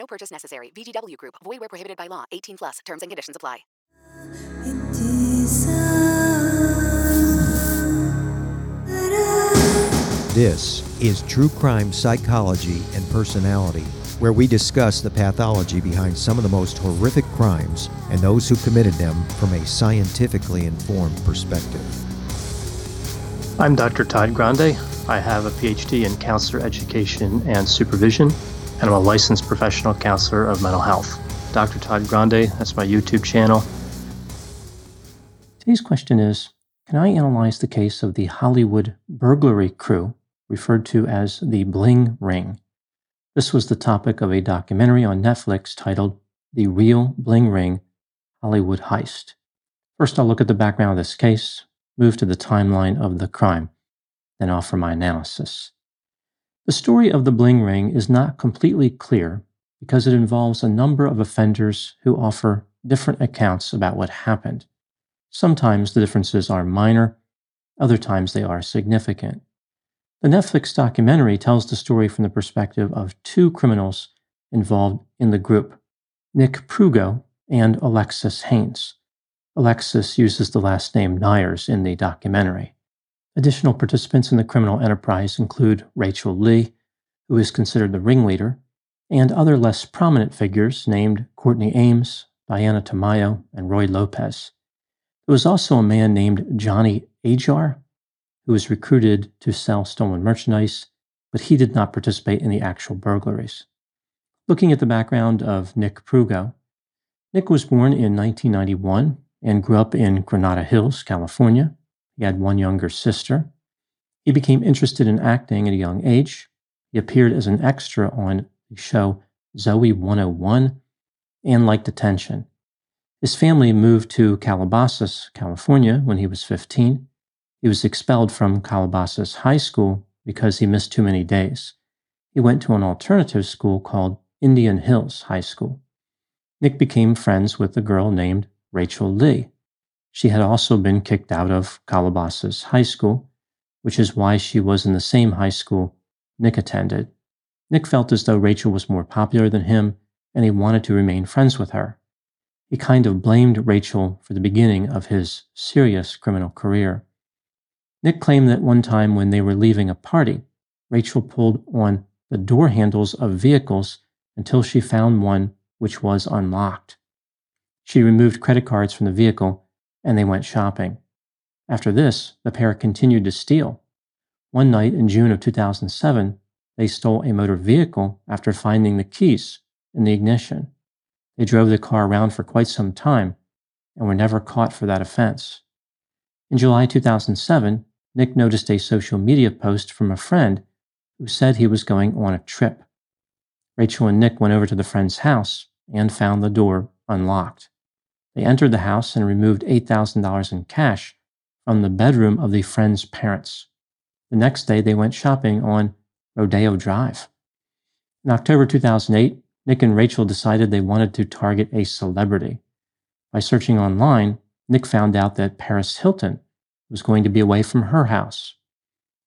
No purchase necessary. VGW Group. Void where prohibited by law. 18 plus. Terms and conditions apply. This is True Crime Psychology and Personality, where we discuss the pathology behind some of the most horrific crimes and those who committed them from a scientifically informed perspective. I'm Dr. Todd Grande. I have a PhD in counselor education and supervision, and I'm a licensed professional counselor of mental health. Dr. Todd Grande, that's my YouTube channel. Today's question is Can I analyze the case of the Hollywood burglary crew, referred to as the Bling Ring? This was the topic of a documentary on Netflix titled The Real Bling Ring Hollywood Heist. First, I'll look at the background of this case, move to the timeline of the crime, then offer my analysis. The story of the Bling Ring is not completely clear because it involves a number of offenders who offer different accounts about what happened. Sometimes the differences are minor, other times they are significant. The Netflix documentary tells the story from the perspective of two criminals involved in the group Nick Prugo and Alexis Haines. Alexis uses the last name Neiers in the documentary. Additional participants in the criminal enterprise include Rachel Lee, who is considered the ringleader, and other less prominent figures named Courtney Ames, Diana Tamayo, and Roy Lopez. There was also a man named Johnny Ajar, who was recruited to sell stolen merchandise, but he did not participate in the actual burglaries. Looking at the background of Nick Prugo, Nick was born in 1991 and grew up in Granada Hills, California. He had one younger sister. He became interested in acting at a young age. He appeared as an extra on the show Zoey 101 and liked attention. His family moved to Calabasas, California when he was 15. He was expelled from Calabasas High School because he missed too many days. He went to an alternative school called Indian Hills High School. Nick became friends with a girl named Rachel Lee. She had also been kicked out of Calabasas High School, which is why she was in the same high school Nick attended. Nick felt as though Rachel was more popular than him, and he wanted to remain friends with her. He kind of blamed Rachel for the beginning of his serious criminal career. Nick claimed that one time when they were leaving a party, Rachel pulled on the door handles of vehicles until she found one which was unlocked. She removed credit cards from the vehicle and they went shopping. After this, the pair continued to steal. One night in June of 2007, they stole a motor vehicle after finding the keys in the ignition. They drove the car around for quite some time and were never caught for that offense. In July 2007, Nick noticed a social media post from a friend who said he was going on a trip. Rachel and Nick went over to the friend's house and found the door unlocked. They entered the house and removed $8,000 in cash from the bedroom of the friend's parents. The next day, they went shopping on Rodeo Drive. In October 2008, Nick and Rachel decided they wanted to target a celebrity. By searching online, Nick found out that Paris Hilton was going to be away from her house.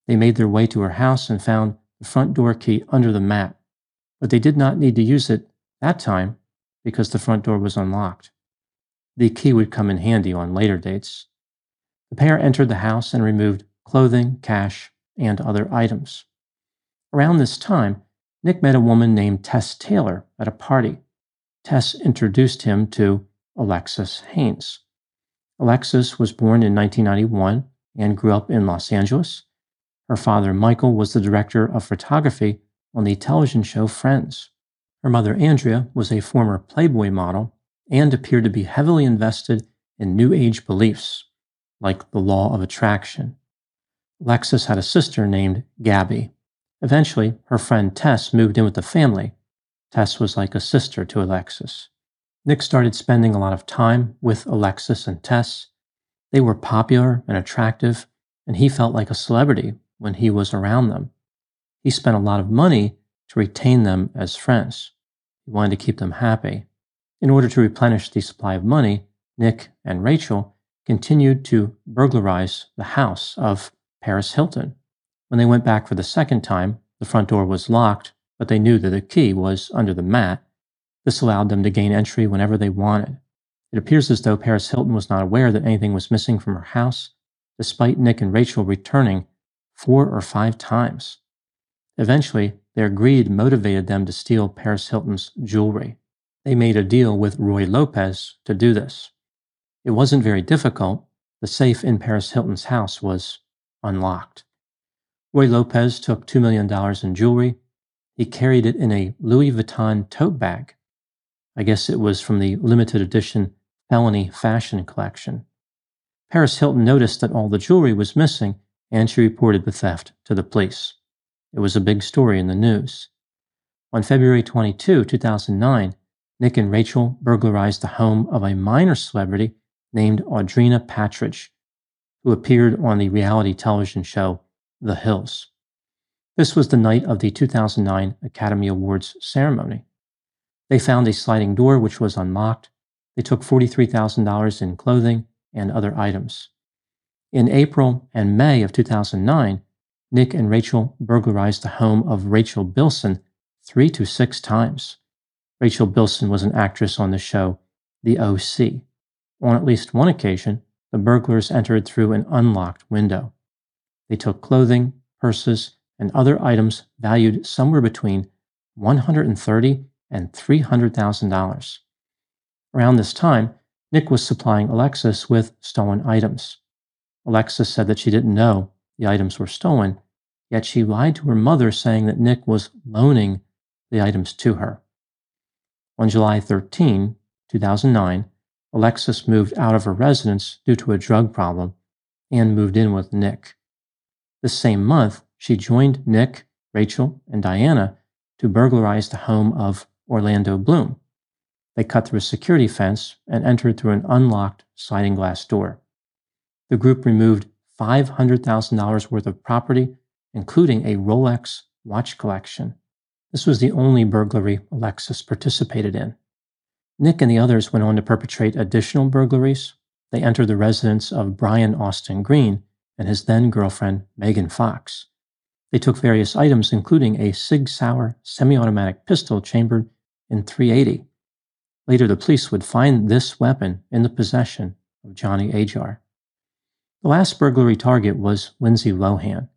They made their way to her house and found the front door key under the mat, but they did not need to use it that time because the front door was unlocked. The key would come in handy on later dates. The pair entered the house and removed clothing, cash, and other items. Around this time, Nick met a woman named Tess Taylor at a party. Tess introduced him to Alexis Haines. Alexis was born in 1991 and grew up in Los Angeles. Her father, Michael, was the director of photography on the television show Friends. Her mother, Andrea, was a former Playboy model and appeared to be heavily invested in New Age beliefs, like the law of attraction. Alexis had a sister named Gabby. Eventually, her friend Tess moved in with the family. Tess was like a sister to Alexis. Nick started spending a lot of time with Alexis and Tess. They were popular and attractive, and he felt like a celebrity when he was around them. He spent a lot of money to retain them as friends. He wanted to keep them happy. In order to replenish the supply of money, Nick and Rachel continued to burglarize the house of Paris Hilton. When they went back for the second time, the front door was locked, but they knew that the key was under the mat. This allowed them to gain entry whenever they wanted. It appears as though Paris Hilton was not aware that anything was missing from her house, despite Nick and Rachel returning four or five times. Eventually, their greed motivated them to steal Paris Hilton's jewelry. They made a deal with Roy Lopez to do this. It wasn't very difficult. The safe in Paris Hilton's house was unlocked. Roy Lopez took $2 million in jewelry. He carried it in a Louis Vuitton tote bag. I guess it was from the limited edition Felony Fashion Collection. Paris Hilton noticed that all the jewelry was missing and she reported the theft to the police. It was a big story in the news. On February 22, 2009, Nick and Rachel burglarized the home of a minor celebrity named Audrina Patridge, who appeared on the reality television show The Hills. This was the night of the 2009 Academy Awards ceremony. They found a sliding door which was unlocked. They took $43,000 in clothing and other items. In April and May of 2009, Nick and Rachel burglarized the home of Rachel Bilson three to six times. Rachel Bilson was an actress on the show The OC. On at least one occasion, the burglars entered through an unlocked window. They took clothing, purses, and other items valued somewhere between 130 and $300,000. Around this time, Nick was supplying Alexis with stolen items. Alexis said that she didn't know the items were stolen, yet she lied to her mother saying that Nick was loaning the items to her. On July 13, 2009, Alexis moved out of her residence due to a drug problem and moved in with Nick. The same month, she joined Nick, Rachel, and Diana to burglarize the home of Orlando Bloom. They cut through a security fence and entered through an unlocked sliding glass door the group removed $500,000 worth of property, including a Rolex watch collection. This was the only burglary Alexis participated in. Nick and the others went on to perpetrate additional burglaries. They entered the residence of Brian Austin Green and his then girlfriend, Megan Fox. They took various items, including a Sig Sauer semi automatic pistol chambered in 380. Later, the police would find this weapon in the possession of Johnny Ajar. The last burglary target was Lindsay Lohan.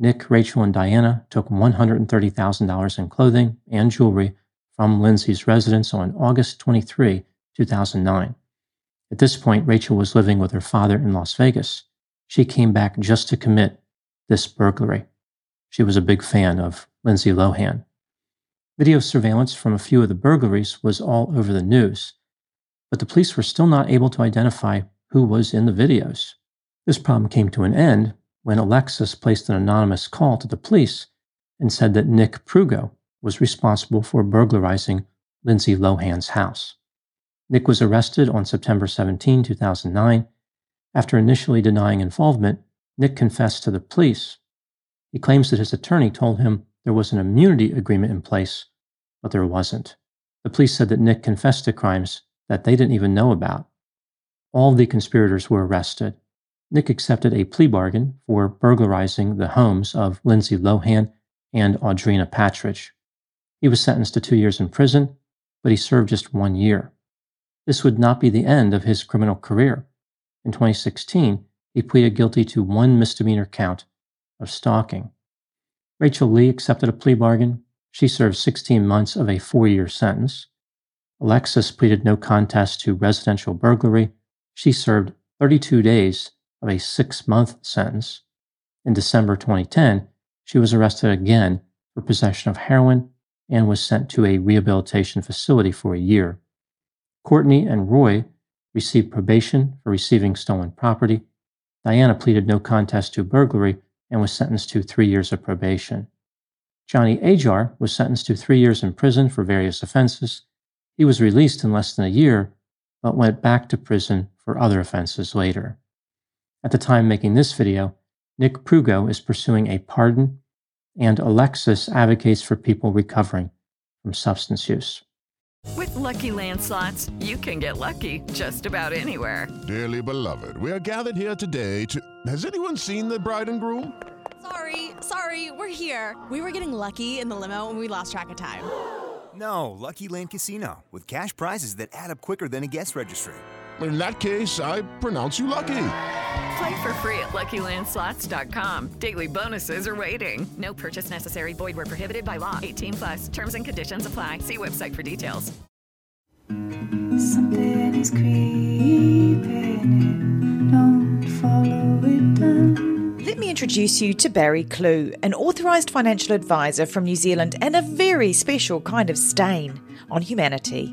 Nick, Rachel, and Diana took $130,000 in clothing and jewelry from Lindsay's residence on August 23, 2009. At this point, Rachel was living with her father in Las Vegas. She came back just to commit this burglary. She was a big fan of Lindsay Lohan. Video surveillance from a few of the burglaries was all over the news, but the police were still not able to identify who was in the videos. This problem came to an end when Alexis placed an anonymous call to the police and said that Nick Prugo was responsible for burglarizing Lindsay Lohan's house. Nick was arrested on September 17, 2009. After initially denying involvement, Nick confessed to the police. He claims that his attorney told him there was an immunity agreement in place, but there wasn't. The police said that Nick confessed to crimes that they didn't even know about. All the conspirators were arrested. Nick accepted a plea bargain for burglarizing the homes of Lindsay Lohan and Audrina Patridge. He was sentenced to two years in prison, but he served just one year. This would not be the end of his criminal career. In 2016, he pleaded guilty to one misdemeanor count of stalking. Rachel Lee accepted a plea bargain. She served 16 months of a four year sentence. Alexis pleaded no contest to residential burglary. She served 32 days of a six month sentence. In December 2010, she was arrested again for possession of heroin and was sent to a rehabilitation facility for a year. Courtney and Roy received probation for receiving stolen property. Diana pleaded no contest to burglary and was sentenced to three years of probation. Johnny Ajar was sentenced to three years in prison for various offenses. He was released in less than a year, but went back to prison for other offenses later. At the time making this video, Nick Prugo is pursuing a pardon, and Alexis advocates for people recovering from substance use. With lucky landslots, you can get lucky just about anywhere. Dearly beloved, we are gathered here today to. Has anyone seen the bride and groom? Sorry, sorry, we're here. We were getting lucky in the limo and we lost track of time. No, Lucky Land Casino, with cash prizes that add up quicker than a guest registry. In that case, I pronounce you lucky. Play for free at LuckyLandSlots.com. Daily bonuses are waiting. No purchase necessary. Void where prohibited by law. 18 plus. Terms and conditions apply. See website for details. Something is creeping in. Don't follow it down. Let me introduce you to Barry Kloogh, an authorised financial advisor from New Zealand and a very special kind of stain on humanity.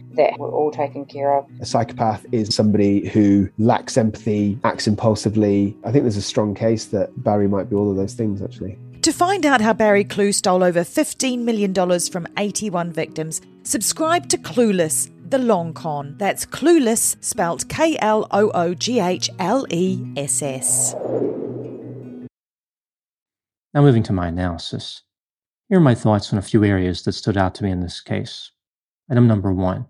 that we're all taken care of. A psychopath is somebody who lacks empathy, acts impulsively. I think there's a strong case that Barry might be all of those things, actually. To find out how Barry Kloogh stole over $15 million from 81 victims, subscribe to Kloogless, the long con. That's Kloogless, spelt K L O O G H L E S S. Now, moving to my analysis. Here are my thoughts on a few areas that stood out to me in this case. Item number one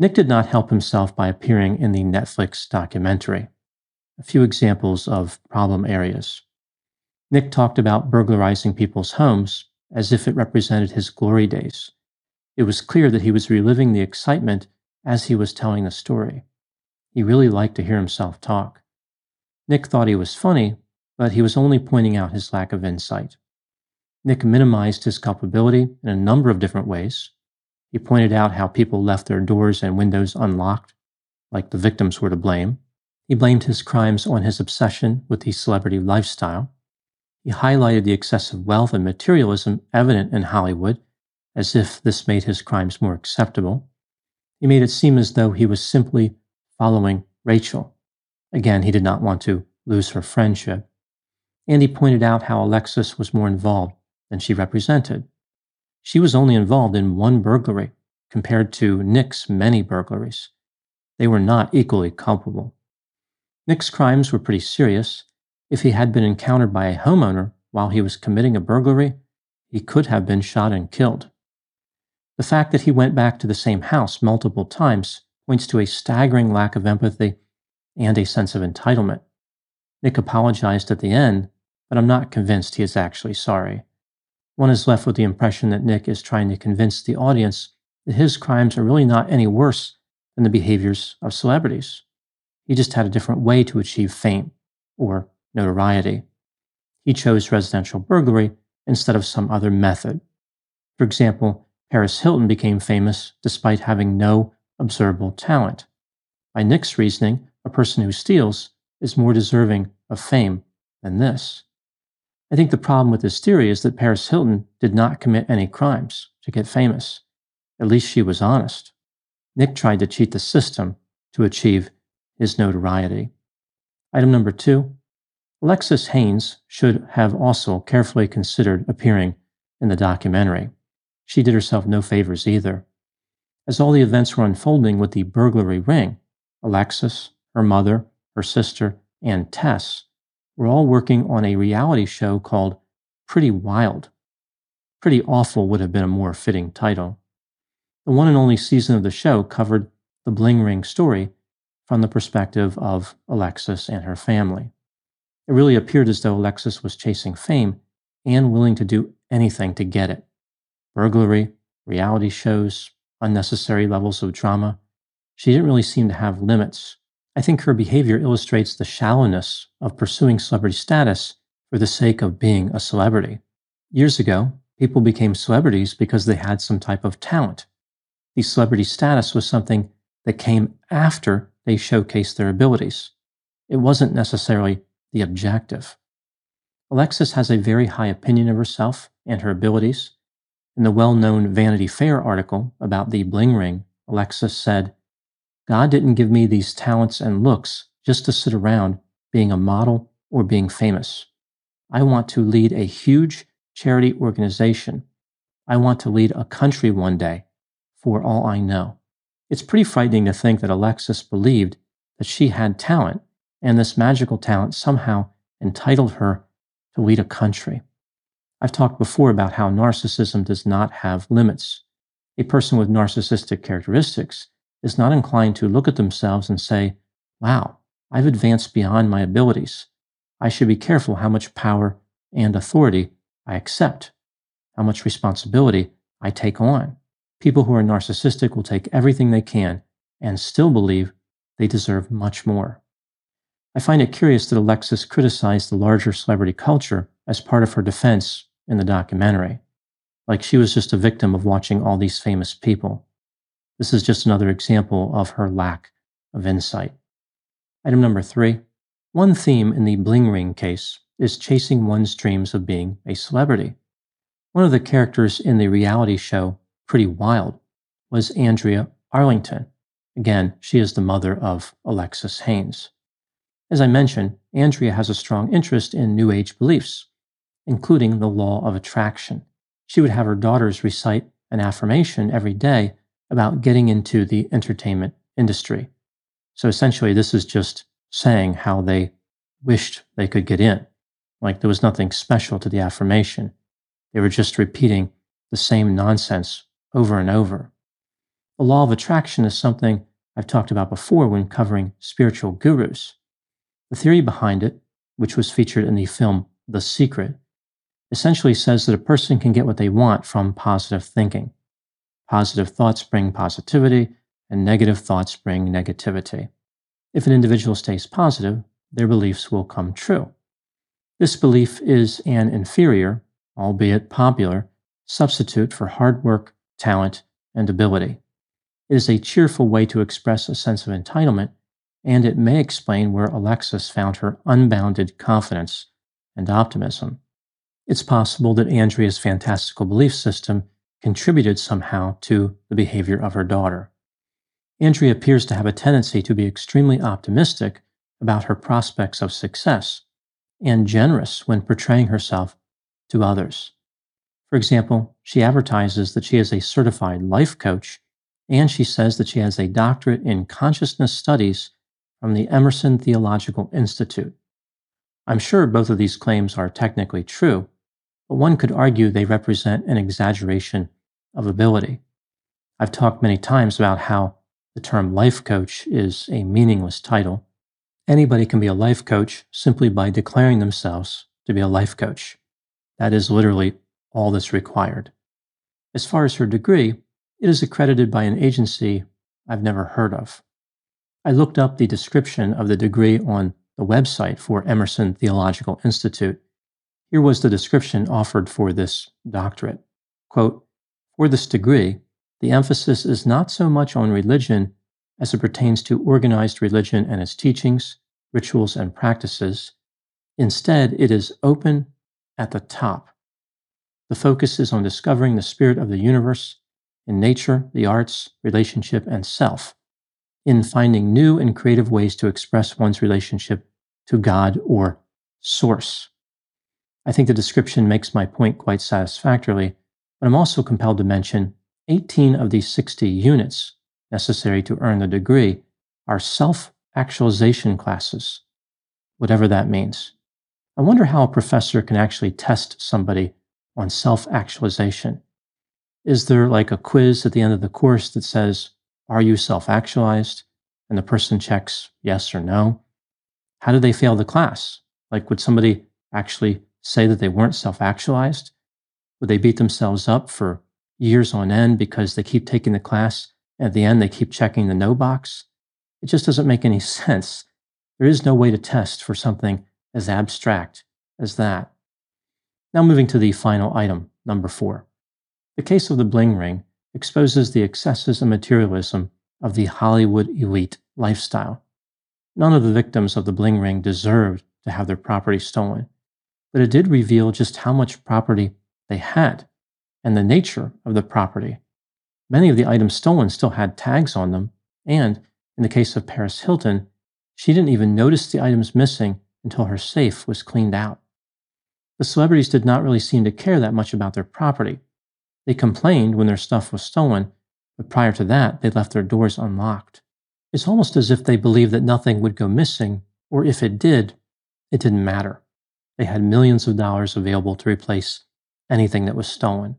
Nick did not help himself by appearing in the Netflix documentary. A few examples of problem areas. Nick talked about burglarizing people's homes as if it represented his glory days. It was clear that he was reliving the excitement as he was telling the story. He really liked to hear himself talk. Nick thought he was funny, but he was only pointing out his lack of insight. Nick minimized his culpability in a number of different ways. He pointed out how people left their doors and windows unlocked, like the victims were to blame. He blamed his crimes on his obsession with the celebrity lifestyle. He highlighted the excessive wealth and materialism evident in Hollywood, as if this made his crimes more acceptable. He made it seem as though he was simply following Rachel. Again, he did not want to lose her friendship. And he pointed out how Alexis was more involved than she represented. She was only involved in one burglary compared to Nick's many burglaries. They were not equally culpable. Nick's crimes were pretty serious. If he had been encountered by a homeowner while he was committing a burglary, he could have been shot and killed. The fact that he went back to the same house multiple times points to a staggering lack of empathy and a sense of entitlement. Nick apologized at the end, but I'm not convinced he is actually sorry one is left with the impression that Nick is trying to convince the audience that his crimes are really not any worse than the behaviors of celebrities. He just had a different way to achieve fame or notoriety. He chose residential burglary instead of some other method. For example, Paris Hilton became famous despite having no observable talent. By Nick's reasoning, a person who steals is more deserving of fame than this. I think the problem with this theory is that Paris Hilton did not commit any crimes to get famous. At least she was honest. Nick tried to cheat the system to achieve his notoriety. Item number two Alexis Haines should have also carefully considered appearing in the documentary. She did herself no favors either. As all the events were unfolding with the burglary ring, Alexis, her mother, her sister, and Tess we're all working on a reality show called Pretty Wild. Pretty Awful would have been a more fitting title. The one and only season of the show covered the Bling Ring story from the perspective of Alexis and her family. It really appeared as though Alexis was chasing fame and willing to do anything to get it burglary, reality shows, unnecessary levels of drama. She didn't really seem to have limits I think her behavior illustrates the shallowness of pursuing celebrity status for the sake of being a celebrity. Years ago, people became celebrities because they had some type of talent. The celebrity status was something that came after they showcased their abilities. It wasn't necessarily the objective. Alexis has a very high opinion of herself and her abilities. In the well known Vanity Fair article about the bling ring, Alexis said, God didn't give me these talents and looks just to sit around being a model or being famous. I want to lead a huge charity organization. I want to lead a country one day, for all I know. It's pretty frightening to think that Alexis believed that she had talent, and this magical talent somehow entitled her to lead a country. I've talked before about how narcissism does not have limits. A person with narcissistic characteristics is not inclined to look at themselves and say, Wow, I've advanced beyond my abilities. I should be careful how much power and authority I accept, how much responsibility I take on. People who are narcissistic will take everything they can and still believe they deserve much more. I find it curious that Alexis criticized the larger celebrity culture as part of her defense in the documentary, like she was just a victim of watching all these famous people. This is just another example of her lack of insight. Item number three one theme in the Bling Ring case is chasing one's dreams of being a celebrity. One of the characters in the reality show Pretty Wild was Andrea Arlington. Again, she is the mother of Alexis Haines. As I mentioned, Andrea has a strong interest in New Age beliefs, including the law of attraction. She would have her daughters recite an affirmation every day about getting into the entertainment industry. So essentially, this is just saying how they wished they could get in. Like there was nothing special to the affirmation. They were just repeating the same nonsense over and over. The law of attraction is something I've talked about before when covering spiritual gurus. The theory behind it, which was featured in the film The Secret, essentially says that a person can get what they want from positive thinking. Positive thoughts bring positivity, and negative thoughts bring negativity. If an individual stays positive, their beliefs will come true. This belief is an inferior, albeit popular, substitute for hard work, talent, and ability. It is a cheerful way to express a sense of entitlement, and it may explain where Alexis found her unbounded confidence and optimism. It's possible that Andrea's fantastical belief system contributed somehow to the behavior of her daughter. Andrea appears to have a tendency to be extremely optimistic about her prospects of success and generous when portraying herself to others. For example, she advertises that she is a certified life coach, and she says that she has a doctorate in consciousness studies from the Emerson Theological Institute. I'm sure both of these claims are technically true, but one could argue they represent an exaggeration of ability. I've talked many times about how the term life coach is a meaningless title. Anybody can be a life coach simply by declaring themselves to be a life coach. That is literally all that's required. As far as her degree, it is accredited by an agency I've never heard of. I looked up the description of the degree on the website for Emerson Theological Institute. Here was the description offered for this doctorate. Quote, for this degree, the emphasis is not so much on religion as it pertains to organized religion and its teachings, rituals, and practices. Instead, it is open at the top. The focus is on discovering the spirit of the universe in nature, the arts, relationship, and self, in finding new and creative ways to express one's relationship to God or Source. I think the description makes my point quite satisfactorily, but I'm also compelled to mention 18 of these 60 units necessary to earn the degree are self actualization classes, whatever that means. I wonder how a professor can actually test somebody on self actualization. Is there like a quiz at the end of the course that says, Are you self actualized? And the person checks yes or no. How do they fail the class? Like, would somebody actually say that they weren't self actualized? Would they beat themselves up for years on end because they keep taking the class. At the end, they keep checking the no box. It just doesn't make any sense. There is no way to test for something as abstract as that. Now, moving to the final item, number four. The case of the bling ring exposes the excesses and materialism of the Hollywood elite lifestyle. None of the victims of the bling ring deserved to have their property stolen, but it did reveal just how much property they had and the nature of the property. Many of the items stolen still had tags on them, and in the case of Paris Hilton, she didn't even notice the items missing until her safe was cleaned out. The celebrities did not really seem to care that much about their property. They complained when their stuff was stolen, but prior to that, they left their doors unlocked. It's almost as if they believed that nothing would go missing, or if it did, it didn't matter. They had millions of dollars available to replace anything that was stolen.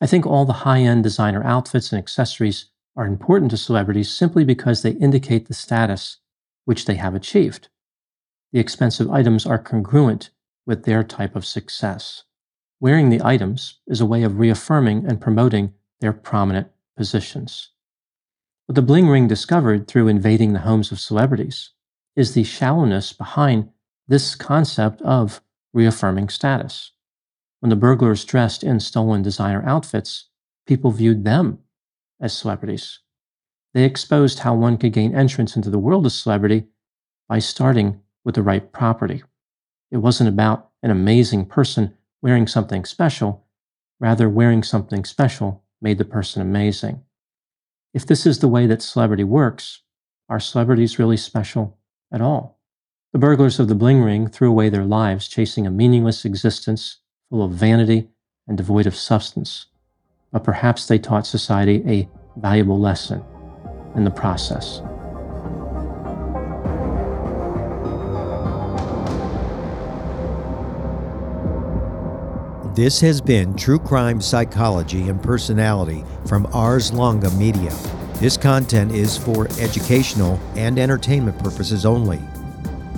I think all the high end designer outfits and accessories are important to celebrities simply because they indicate the status which they have achieved. The expensive items are congruent with their type of success. Wearing the items is a way of reaffirming and promoting their prominent positions. What the bling ring discovered through invading the homes of celebrities is the shallowness behind this concept of reaffirming status. When the burglars dressed in stolen designer outfits, people viewed them as celebrities. They exposed how one could gain entrance into the world of celebrity by starting with the right property. It wasn't about an amazing person wearing something special, rather, wearing something special made the person amazing. If this is the way that celebrity works, are celebrities really special at all? The burglars of the Bling Ring threw away their lives chasing a meaningless existence full of vanity and devoid of substance. But perhaps they taught society a valuable lesson in the process. This has been True Crime Psychology and Personality from Ars Longa Media. This content is for educational and entertainment purposes only.